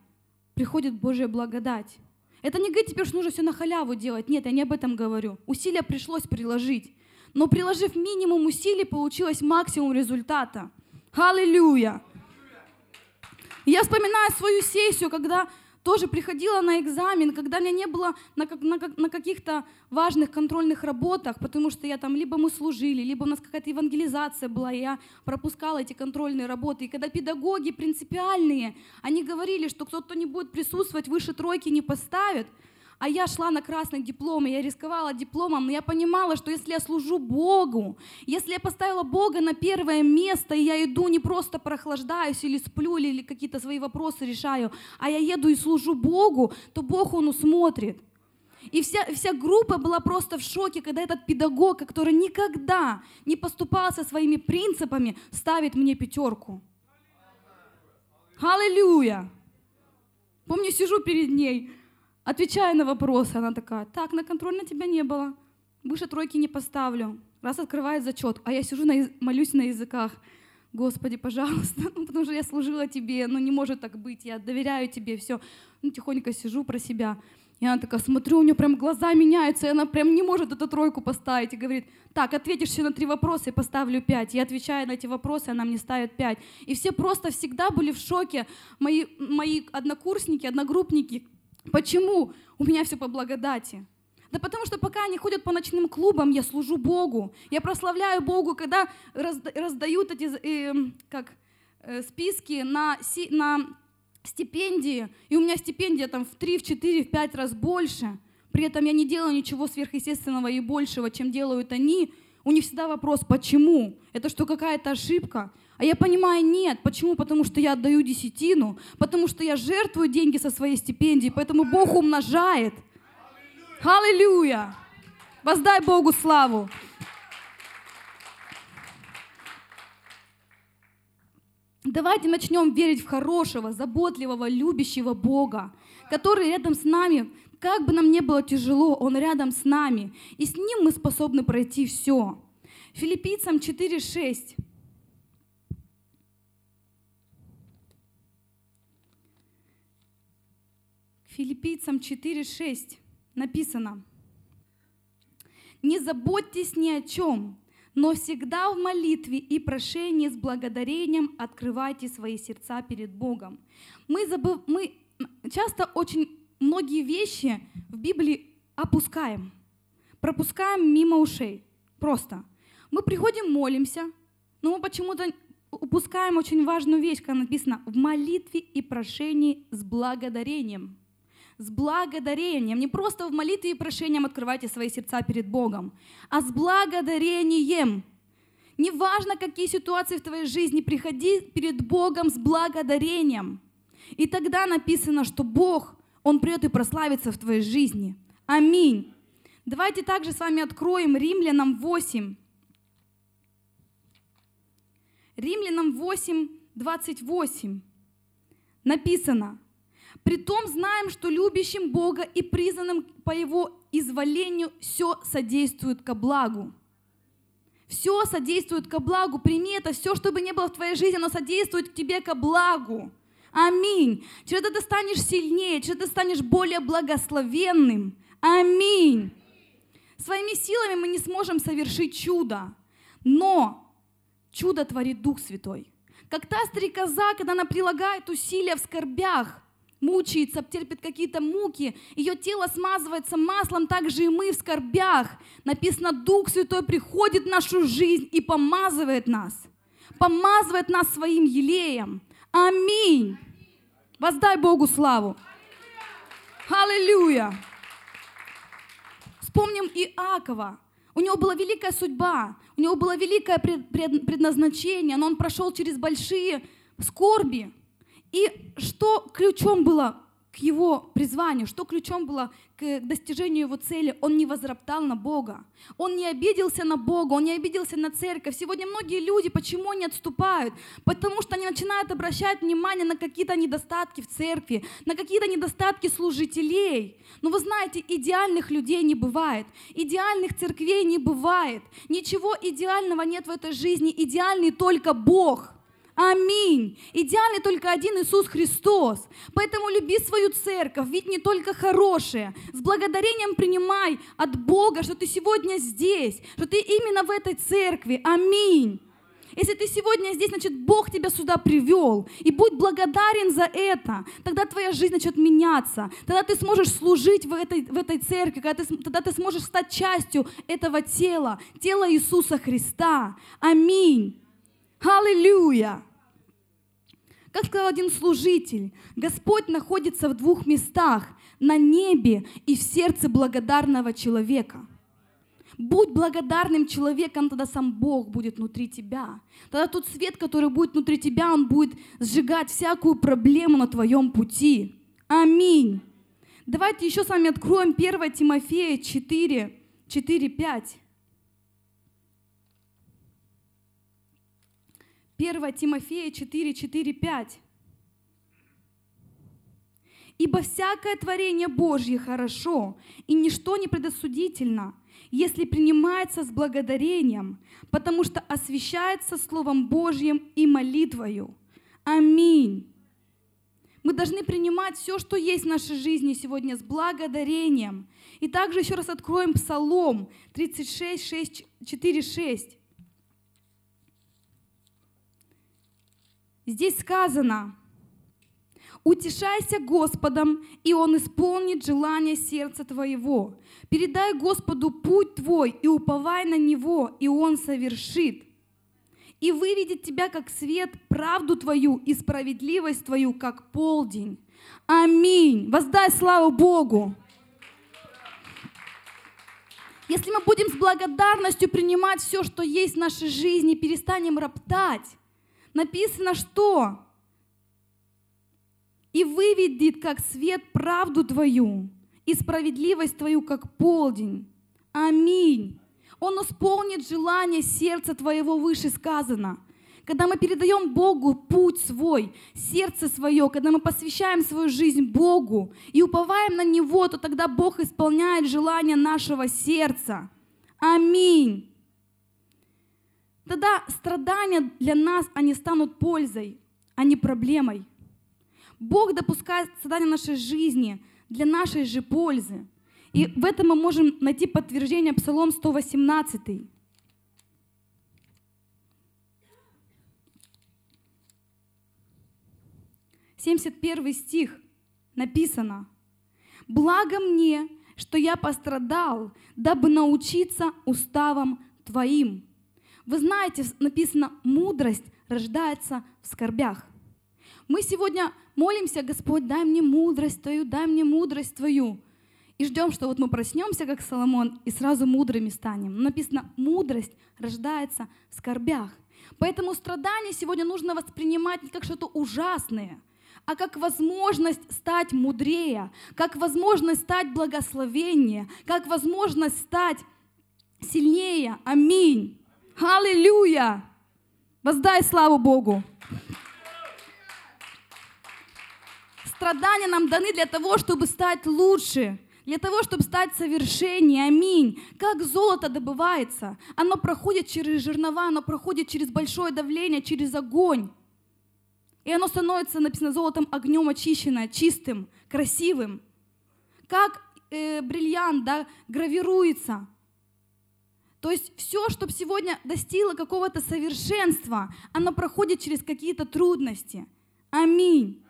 приходит Божья благодать. Это не говорит теперь, что нужно все на халяву делать. Нет, я не об этом говорю. Усилия пришлось приложить. Но приложив минимум усилий, получилось максимум результата. Аллилуйя! Я вспоминаю свою сессию, когда тоже приходила на экзамен, когда меня не было на, на, на каких-то важных контрольных работах, потому что я там, либо мы служили, либо у нас какая-то евангелизация была, и я пропускала эти контрольные работы. И когда педагоги принципиальные, они говорили, что кто-то не будет присутствовать, выше тройки не поставят, а я шла на красный диплом, и я рисковала дипломом, но я понимала, что если я служу Богу, если я поставила Бога на первое место, и я иду не просто прохлаждаюсь или сплю, или какие-то свои вопросы решаю, а я еду и служу Богу, то Бог, Он усмотрит. И вся, вся группа была просто в шоке, когда этот педагог, который никогда не поступал со своими принципами, ставит мне пятерку. Аллилуйя! Помню, сижу перед ней, Отвечаю на вопросы, она такая, так, на контроль на тебя не было, выше тройки не поставлю. Раз открывает зачет, а я сижу, на, молюсь на языках. Господи, пожалуйста, ну, *laughs* потому что я служила тебе, ну не может так быть, я доверяю тебе, все. Ну, тихонько сижу про себя. И она такая, смотрю, у нее прям глаза меняются, и она прям не может эту тройку поставить. И говорит, так, ответишь все на три вопроса, и поставлю пять. Я отвечаю на эти вопросы, она мне ставит пять. И все просто всегда были в шоке. Мои, мои однокурсники, одногруппники, Почему? У меня все по благодати. Да потому что пока они ходят по ночным клубам, я служу Богу. Я прославляю Богу, когда раздают эти э, как, э, списки на, си, на стипендии, и у меня стипендия там в 3, в 4, в 5 раз больше. При этом я не делаю ничего сверхъестественного и большего, чем делают они. У них всегда вопрос, почему? Это что, какая-то ошибка? А я понимаю, нет. Почему? Потому что я отдаю десятину, потому что я жертвую деньги со своей стипендии, поэтому Бог умножает. Аллилуйя! Воздай Богу славу. Давайте начнем верить в хорошего, заботливого, любящего Бога, который рядом с нами, как бы нам не было тяжело, Он рядом с нами, и с Ним мы способны пройти все. Филиппийцам 4,6. Филиппийцам 4.6 написано, «Не заботьтесь ни о чем, но всегда в молитве и прошении с благодарением открывайте свои сердца перед Богом». Мы, забыв... мы часто очень многие вещи в Библии опускаем, пропускаем мимо ушей, просто. Мы приходим, молимся, но мы почему-то упускаем очень важную вещь, как написано, в молитве и прошении с благодарением – с благодарением. Не просто в молитве и прошением открывайте свои сердца перед Богом, а с благодарением. Неважно, какие ситуации в твоей жизни, приходи перед Богом с благодарением. И тогда написано, что Бог, Он придет и прославится в твоей жизни. Аминь. Давайте также с вами откроем Римлянам 8. Римлянам 8, 28. Написано, Притом знаем, что любящим Бога и признанным по Его изволению все содействует ко благу. Все содействует ко благу. Прими это все, чтобы не было в твоей жизни, оно содействует к тебе ко благу. Аминь. Через это ты станешь сильнее, через это ты станешь более благословенным. Аминь. Своими силами мы не сможем совершить чудо, но чудо творит Дух Святой. Как та стрекоза, когда она прилагает усилия в скорбях, мучается, терпит какие-то муки, ее тело смазывается маслом, так же и мы в скорбях. Написано, Дух Святой приходит в нашу жизнь и помазывает нас. Помазывает нас своим елеем. Аминь. Воздай Богу славу. Аллилуйя. Вспомним Иакова. У него была великая судьба, у него было великое предназначение, но он прошел через большие скорби, и что ключом было к его призванию, что ключом было к достижению его цели, он не возроптал на Бога, он не обиделся на Бога, он не обиделся на церковь. Сегодня многие люди, почему они отступают? Потому что они начинают обращать внимание на какие-то недостатки в церкви, на какие-то недостатки служителей. Но вы знаете, идеальных людей не бывает, идеальных церквей не бывает, ничего идеального нет в этой жизни, идеальный только Бог – Аминь. Идеальный только один Иисус Христос. Поэтому люби свою церковь, ведь не только хорошее. С благодарением принимай от Бога, что ты сегодня здесь, что ты именно в этой церкви. Аминь. Если ты сегодня здесь, значит, Бог тебя сюда привел. И будь благодарен за это. Тогда твоя жизнь начнет меняться. Тогда ты сможешь служить в этой, в этой церкви. Когда ты, тогда ты сможешь стать частью этого тела. Тела Иисуса Христа. Аминь. Аллилуйя. Как сказал один служитель, Господь находится в двух местах, на небе и в сердце благодарного человека. Будь благодарным человеком, тогда сам Бог будет внутри тебя. Тогда тот свет, который будет внутри тебя, он будет сжигать всякую проблему на твоем пути. Аминь. Давайте еще с вами откроем 1 Тимофея 4, 4, 5. 1 Тимофея 4, 4, 5. Ибо всякое творение Божье хорошо, и ничто не предосудительно, если принимается с благодарением, потому что освящается Словом Божьим и молитвою. Аминь. Мы должны принимать все, что есть в нашей жизни сегодня с благодарением. И также еще раз откроем Псалом 36, 6, 4, 6. Здесь сказано, «Утешайся Господом, и Он исполнит желание сердца твоего. Передай Господу путь твой, и уповай на Него, и Он совершит. И выведет тебя, как свет, правду твою и справедливость твою, как полдень». Аминь. Воздай славу Богу. Если мы будем с благодарностью принимать все, что есть в нашей жизни, перестанем роптать, написано что? И выведет, как свет, правду твою, и справедливость твою, как полдень. Аминь. Он исполнит желание сердца твоего, выше сказано. Когда мы передаем Богу путь свой, сердце свое, когда мы посвящаем свою жизнь Богу и уповаем на Него, то тогда Бог исполняет желание нашего сердца. Аминь. Тогда страдания для нас, они станут пользой, а не проблемой. Бог допускает страдания нашей жизни для нашей же пользы. И в этом мы можем найти подтверждение Псалом 118. Семьдесят первый стих написано. «Благо мне, что я пострадал, дабы научиться уставам Твоим». Вы знаете, написано, мудрость рождается в скорбях. Мы сегодня молимся, Господь, дай мне мудрость Твою, дай мне мудрость Твою. И ждем, что вот мы проснемся, как Соломон, и сразу мудрыми станем. Но написано, мудрость рождается в скорбях. Поэтому страдания сегодня нужно воспринимать не как что-то ужасное, а как возможность стать мудрее, как возможность стать благословеннее, как возможность стать сильнее. Аминь. Аллилуйя! Воздай славу Богу. Страдания нам даны для того, чтобы стать лучше, для того, чтобы стать совершеннее. Аминь. Как золото добывается? Оно проходит через жернова, оно проходит через большое давление, через огонь. И оно становится, написано, золотом огнем очищенное, чистым, красивым. Как э, бриллиант да, гравируется. То есть все, чтобы сегодня достигло какого-то совершенства, оно проходит через какие-то трудности. Аминь.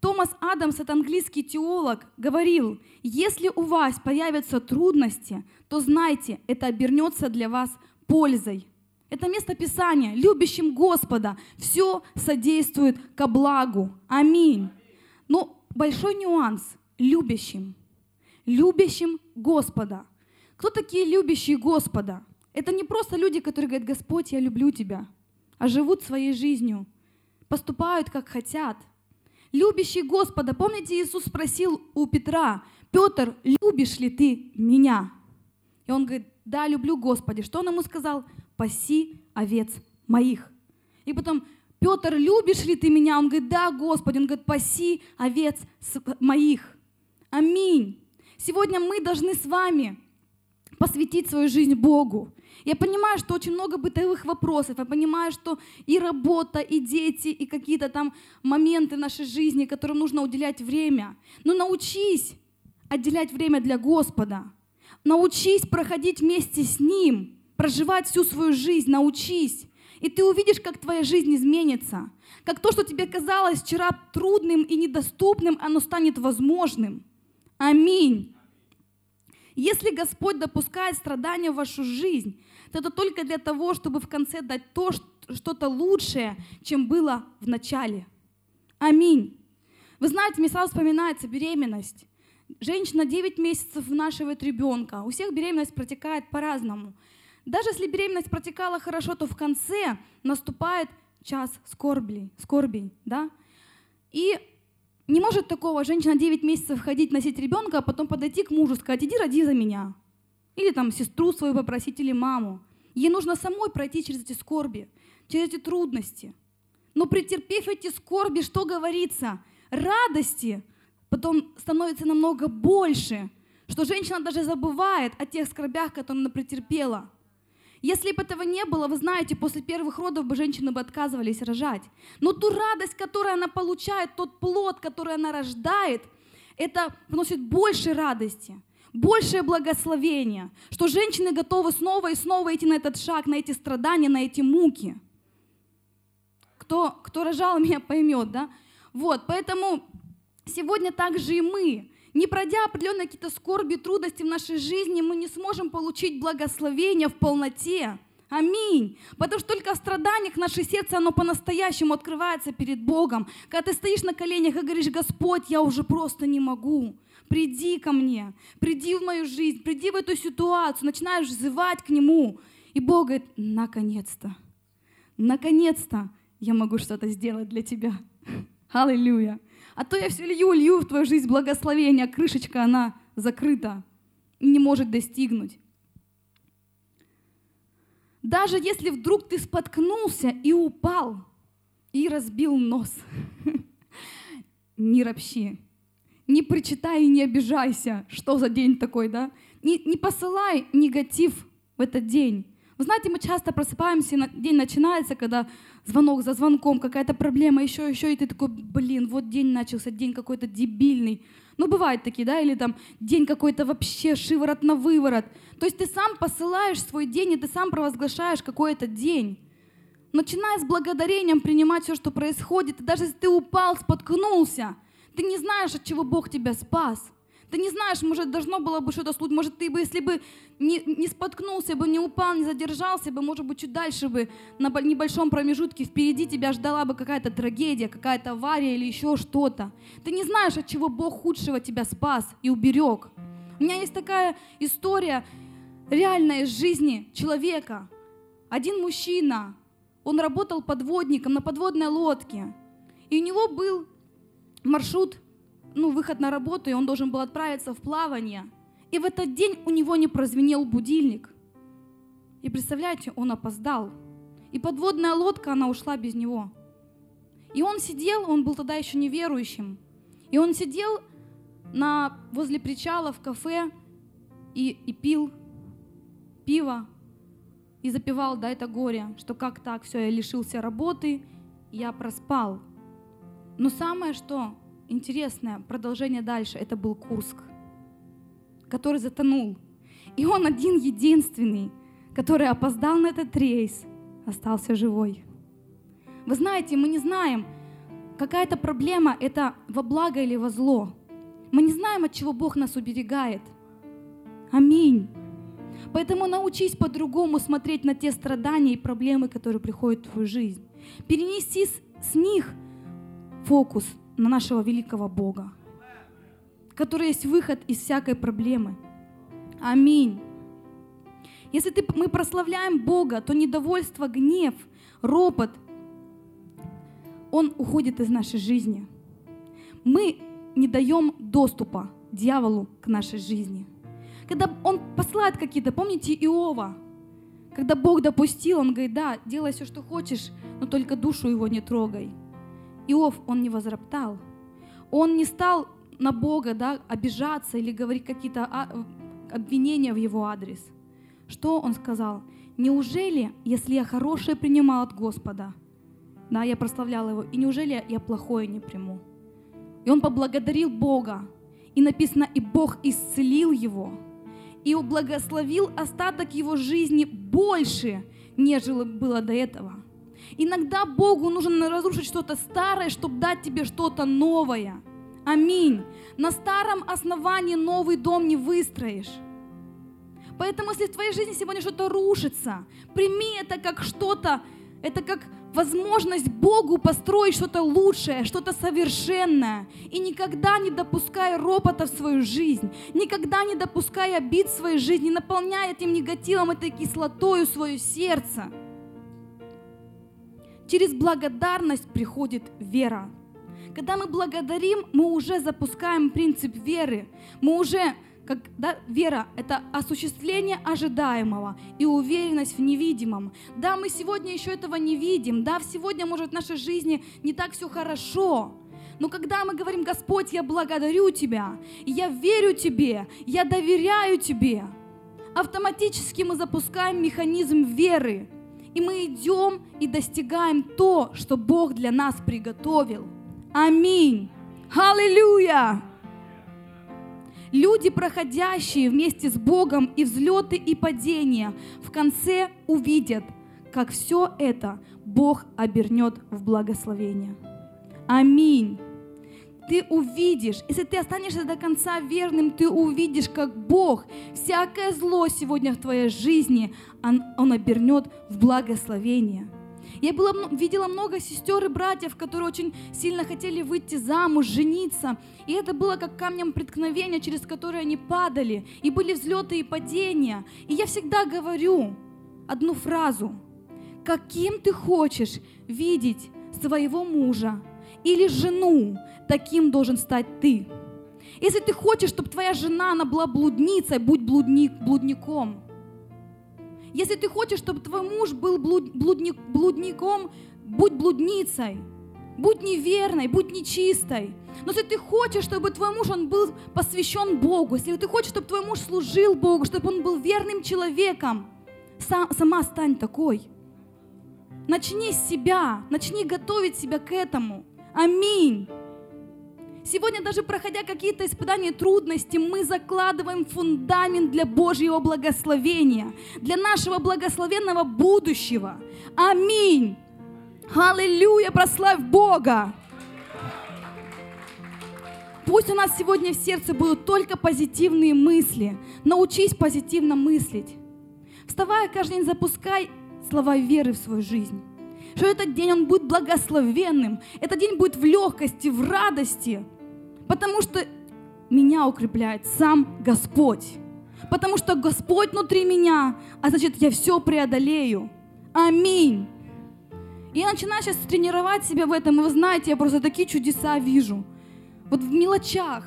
Томас Адамс, это английский теолог, говорил, если у вас появятся трудности, то знайте, это обернется для вас пользой. Это место Писания. Любящим Господа все содействует ко благу. Аминь. Но большой нюанс. Любящим. Любящим Господа. Кто такие любящие Господа? Это не просто люди, которые говорят, Господь, я люблю тебя, а живут своей жизнью, поступают, как хотят. Любящий Господа, помните, Иисус спросил у Петра, Петр, любишь ли ты меня? И он говорит, да, люблю Господи. Что он ему сказал? Паси овец моих. И потом, Петр, любишь ли ты меня? Он говорит, да, Господи. Он говорит, паси овец моих. Аминь. Сегодня мы должны с вами посвятить свою жизнь Богу. Я понимаю, что очень много бытовых вопросов. Я понимаю, что и работа, и дети, и какие-то там моменты нашей жизни, которым нужно уделять время. Но научись отделять время для Господа. Научись проходить вместе с Ним, проживать всю свою жизнь. Научись. И ты увидишь, как твоя жизнь изменится. Как то, что тебе казалось вчера трудным и недоступным, оно станет возможным. Аминь. Если Господь допускает страдания в вашу жизнь, то это только для того, чтобы в конце дать то, что-то лучшее, чем было в начале. Аминь. Вы знаете, мне сразу вспоминается беременность. Женщина 9 месяцев вынашивает ребенка. У всех беременность протекает по-разному. Даже если беременность протекала хорошо, то в конце наступает час скорби, скорби да? И не может такого женщина 9 месяцев ходить, носить ребенка, а потом подойти к мужу, сказать, иди роди за меня. Или там сестру свою попросить, или маму. Ей нужно самой пройти через эти скорби, через эти трудности. Но претерпев эти скорби, что говорится? Радости потом становится намного больше, что женщина даже забывает о тех скорбях, которые она претерпела – если бы этого не было, вы знаете, после первых родов бы женщины бы отказывались рожать. Но ту радость, которую она получает, тот плод, который она рождает, это приносит больше радости, большее благословение, что женщины готовы снова и снова идти на этот шаг, на эти страдания, на эти муки. Кто, кто рожал *laughs* меня, поймет, да? Вот, поэтому сегодня также и мы не пройдя определенные какие-то скорби, трудности в нашей жизни, мы не сможем получить благословение в полноте. Аминь. Потому что только в страданиях наше сердце, оно по-настоящему открывается перед Богом. Когда ты стоишь на коленях и говоришь, Господь, я уже просто не могу. Приди ко мне, приди в мою жизнь, приди в эту ситуацию. Начинаешь взывать к Нему. И Бог говорит, наконец-то, наконец-то я могу что-то сделать для тебя. *laughs* Аллилуйя. А то я все лью, лью в твою жизнь благословение, а крышечка, она закрыта и не может достигнуть. Даже если вдруг ты споткнулся и упал, и разбил нос, *laughs* не ропщи, не причитай и не обижайся, что за день такой, да? Не, не посылай негатив в этот день. Вы знаете, мы часто просыпаемся, день начинается, когда звонок за звонком, какая-то проблема, еще, еще, и ты такой, блин, вот день начался, день какой-то дебильный. Ну, бывают такие, да, или там день какой-то вообще шиворот на выворот. То есть ты сам посылаешь свой день, и ты сам провозглашаешь какой-то день. Начинай с благодарением принимать все, что происходит. И даже если ты упал, споткнулся, ты не знаешь, от чего Бог тебя спас. Ты не знаешь, может, должно было бы что-то случиться. Может, ты бы, если бы не, не споткнулся бы, не упал, не задержался бы, может быть, чуть дальше бы, на небольшом промежутке впереди тебя ждала бы какая-то трагедия, какая-то авария или еще что-то. Ты не знаешь, от чего Бог худшего тебя спас и уберег. У меня есть такая история реальная из жизни человека. Один мужчина, он работал подводником на подводной лодке. И у него был маршрут ну, выход на работу, и он должен был отправиться в плавание. И в этот день у него не прозвенел будильник. И представляете, он опоздал. И подводная лодка, она ушла без него. И он сидел, он был тогда еще неверующим. И он сидел на, возле причала в кафе и, и пил пиво и запивал, да, это горе, что как так, все, я лишился работы, я проспал. Но самое что, интересное продолжение дальше, это был Курск, который затонул. И он один единственный, который опоздал на этот рейс, остался живой. Вы знаете, мы не знаем, какая-то проблема это во благо или во зло. Мы не знаем, от чего Бог нас уберегает. Аминь. Поэтому научись по-другому смотреть на те страдания и проблемы, которые приходят в твою жизнь. Перенести с, с них фокус на нашего великого Бога, который есть выход из всякой проблемы. Аминь. Если ты, мы прославляем Бога, то недовольство, гнев, ропот, он уходит из нашей жизни. Мы не даем доступа дьяволу к нашей жизни. Когда он посылает какие-то, помните Иова, когда Бог допустил, он говорит, да, делай все, что хочешь, но только душу его не трогай. Иов, он не возроптал. Он не стал на Бога да, обижаться или говорить какие-то а, обвинения в его адрес. Что он сказал? Неужели, если я хорошее принимал от Господа, да, я прославлял его, и неужели я плохое не приму? И он поблагодарил Бога. И написано, и Бог исцелил его. И благословил остаток его жизни больше, нежели было до этого. Иногда Богу нужно разрушить что-то старое, чтобы дать тебе что-то новое. Аминь. На старом основании новый дом не выстроишь. Поэтому, если в твоей жизни сегодня что-то рушится, прими это как что-то, это как возможность Богу построить что-то лучшее, что-то совершенное. И никогда не допускай ропота в свою жизнь, никогда не допускай обид в своей жизни, не наполняй этим негативом, этой кислотою свое сердце. Через благодарность приходит вера. Когда мы благодарим, мы уже запускаем принцип веры. Мы уже как, да, вера — это осуществление ожидаемого и уверенность в невидимом. Да, мы сегодня еще этого не видим, да, сегодня, может, в нашей жизни не так все хорошо, но когда мы говорим, Господь, я благодарю Тебя, я верю Тебе, я доверяю Тебе, автоматически мы запускаем механизм веры, и мы идем и достигаем то, что Бог для нас приготовил. Аминь. Аллилуйя! Люди, проходящие вместе с Богом и взлеты, и падения, в конце увидят, как все это Бог обернет в благословение. Аминь. Ты увидишь, если ты останешься до конца верным, ты увидишь, как Бог всякое зло сегодня в твоей жизни, Он, он обернет в благословение. Я была, видела много сестер и братьев, которые очень сильно хотели выйти замуж, жениться. И это было как камнем преткновения, через которые они падали. И были взлеты и падения. И я всегда говорю одну фразу. Каким ты хочешь видеть своего мужа или жену, таким должен стать ты. Если ты хочешь, чтобы твоя жена, она была блудницей, будь блудник, блудником. Если ты хочешь, чтобы твой муж был блуд, блудник, блудником, будь блудницей. Будь неверной, будь нечистой. Но если ты хочешь, чтобы твой муж он был посвящен Богу, если ты хочешь, чтобы твой муж служил Богу, чтобы он был верным человеком, сам, сама стань такой. Начни с себя, начни готовить себя к этому. Аминь. Сегодня даже проходя какие-то испытания, трудности, мы закладываем фундамент для Божьего благословения, для нашего благословенного будущего. Аминь. Аллилуйя, прославь Бога. Пусть у нас сегодня в сердце будут только позитивные мысли. Научись позитивно мыслить. Вставая каждый день, запускай слова веры в свою жизнь. Что этот день он будет благословенным. Этот день будет в легкости, в радости. Потому что меня укрепляет сам Господь. Потому что Господь внутри меня, а значит, я все преодолею. Аминь. И я начинаю сейчас тренировать себя в этом, и вы знаете, я просто такие чудеса вижу. Вот в мелочах.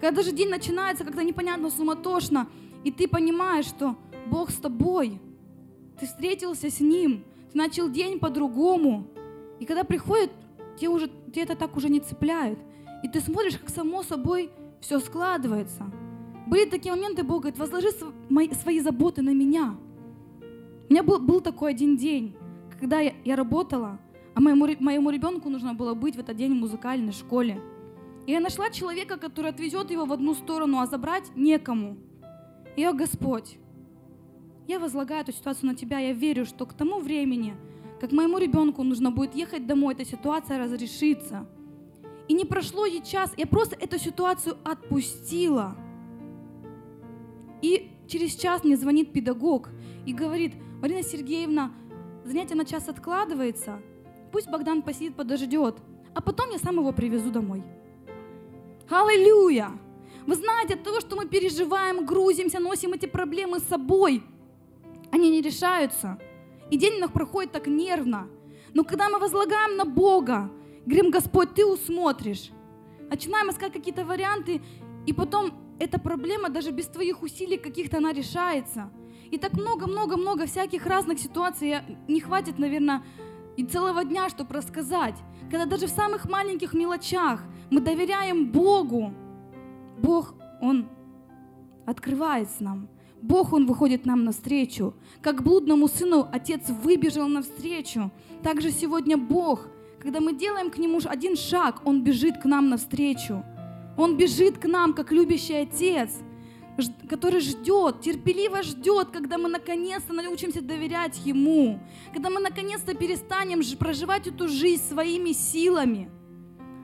Когда даже день начинается как-то непонятно, суматошно, и ты понимаешь, что Бог с тобой, ты встретился с Ним, ты начал день по-другому. И когда приходит, тебе, уже, тебе это так уже не цепляет. И ты смотришь, как само собой все складывается. Были такие моменты, Бог говорит, возложи свои заботы на меня. У меня был, был такой один день, когда я, я работала, а моему, моему ребенку нужно было быть в этот день в музыкальной школе. И я нашла человека, который отвезет его в одну сторону, а забрать некому. И я, Господь, я возлагаю эту ситуацию на Тебя, я верю, что к тому времени, как моему ребенку нужно будет ехать домой, эта ситуация разрешится – и не прошло и час, я просто эту ситуацию отпустила. И через час мне звонит педагог и говорит, Марина Сергеевна, занятие на час откладывается, пусть Богдан посидит, подождет, а потом я сам его привезу домой. Аллилуйя! Вы знаете, от того, что мы переживаем, грузимся, носим эти проблемы с собой, они не решаются. И день у проходит так нервно. Но когда мы возлагаем на Бога, Говорим, Господь, Ты усмотришь. Начинаем искать какие-то варианты, и потом эта проблема даже без твоих усилий каких-то она решается. И так много-много-много всяких разных ситуаций не хватит, наверное, и целого дня, чтобы рассказать. Когда даже в самых маленьких мелочах мы доверяем Богу, Бог, Он открывается нам. Бог, Он выходит нам навстречу. Как блудному сыну Отец выбежал навстречу. Так же сегодня Бог когда мы делаем к Нему один шаг, Он бежит к нам навстречу. Он бежит к нам, как любящий Отец. который ждет, терпеливо ждет, когда мы наконец-то научимся доверять Ему, когда мы наконец-то перестанем проживать эту жизнь своими силами.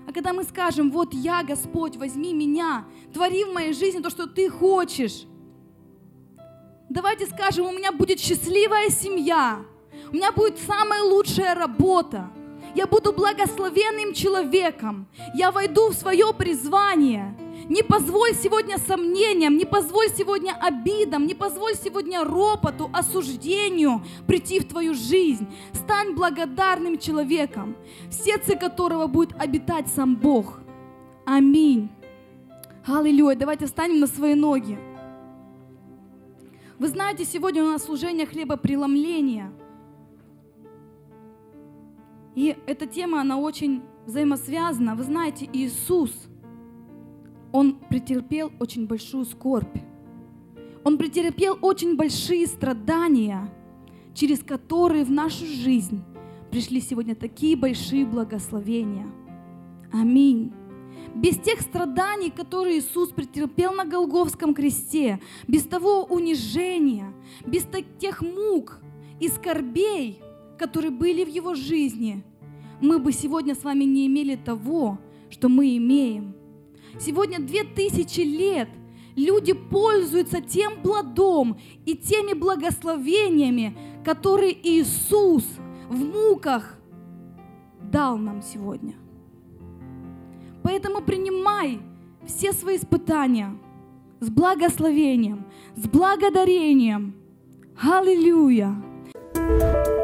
А когда мы скажем, вот я, Господь, возьми меня, твори в моей жизни то, что Ты хочешь. Давайте скажем, у меня будет счастливая семья, у меня будет самая лучшая работа, я буду благословенным человеком, я войду в свое призвание. Не позволь сегодня сомнениям, не позволь сегодня обидам, не позволь сегодня ропоту, осуждению прийти в твою жизнь. Стань благодарным человеком, в сердце которого будет обитать сам Бог. Аминь. Аллилуйя. Давайте встанем на свои ноги. Вы знаете, сегодня у нас служение хлебопреломления – и эта тема, она очень взаимосвязана. Вы знаете, Иисус, Он претерпел очень большую скорбь. Он претерпел очень большие страдания, через которые в нашу жизнь пришли сегодня такие большие благословения. Аминь. Без тех страданий, которые Иисус претерпел на Голговском кресте, без того унижения, без тех мук и скорбей, которые были в его жизни, мы бы сегодня с вами не имели того, что мы имеем. Сегодня две тысячи лет люди пользуются тем плодом и теми благословениями, которые Иисус в муках дал нам сегодня. Поэтому принимай все свои испытания с благословением, с благодарением. Аллилуйя! thank you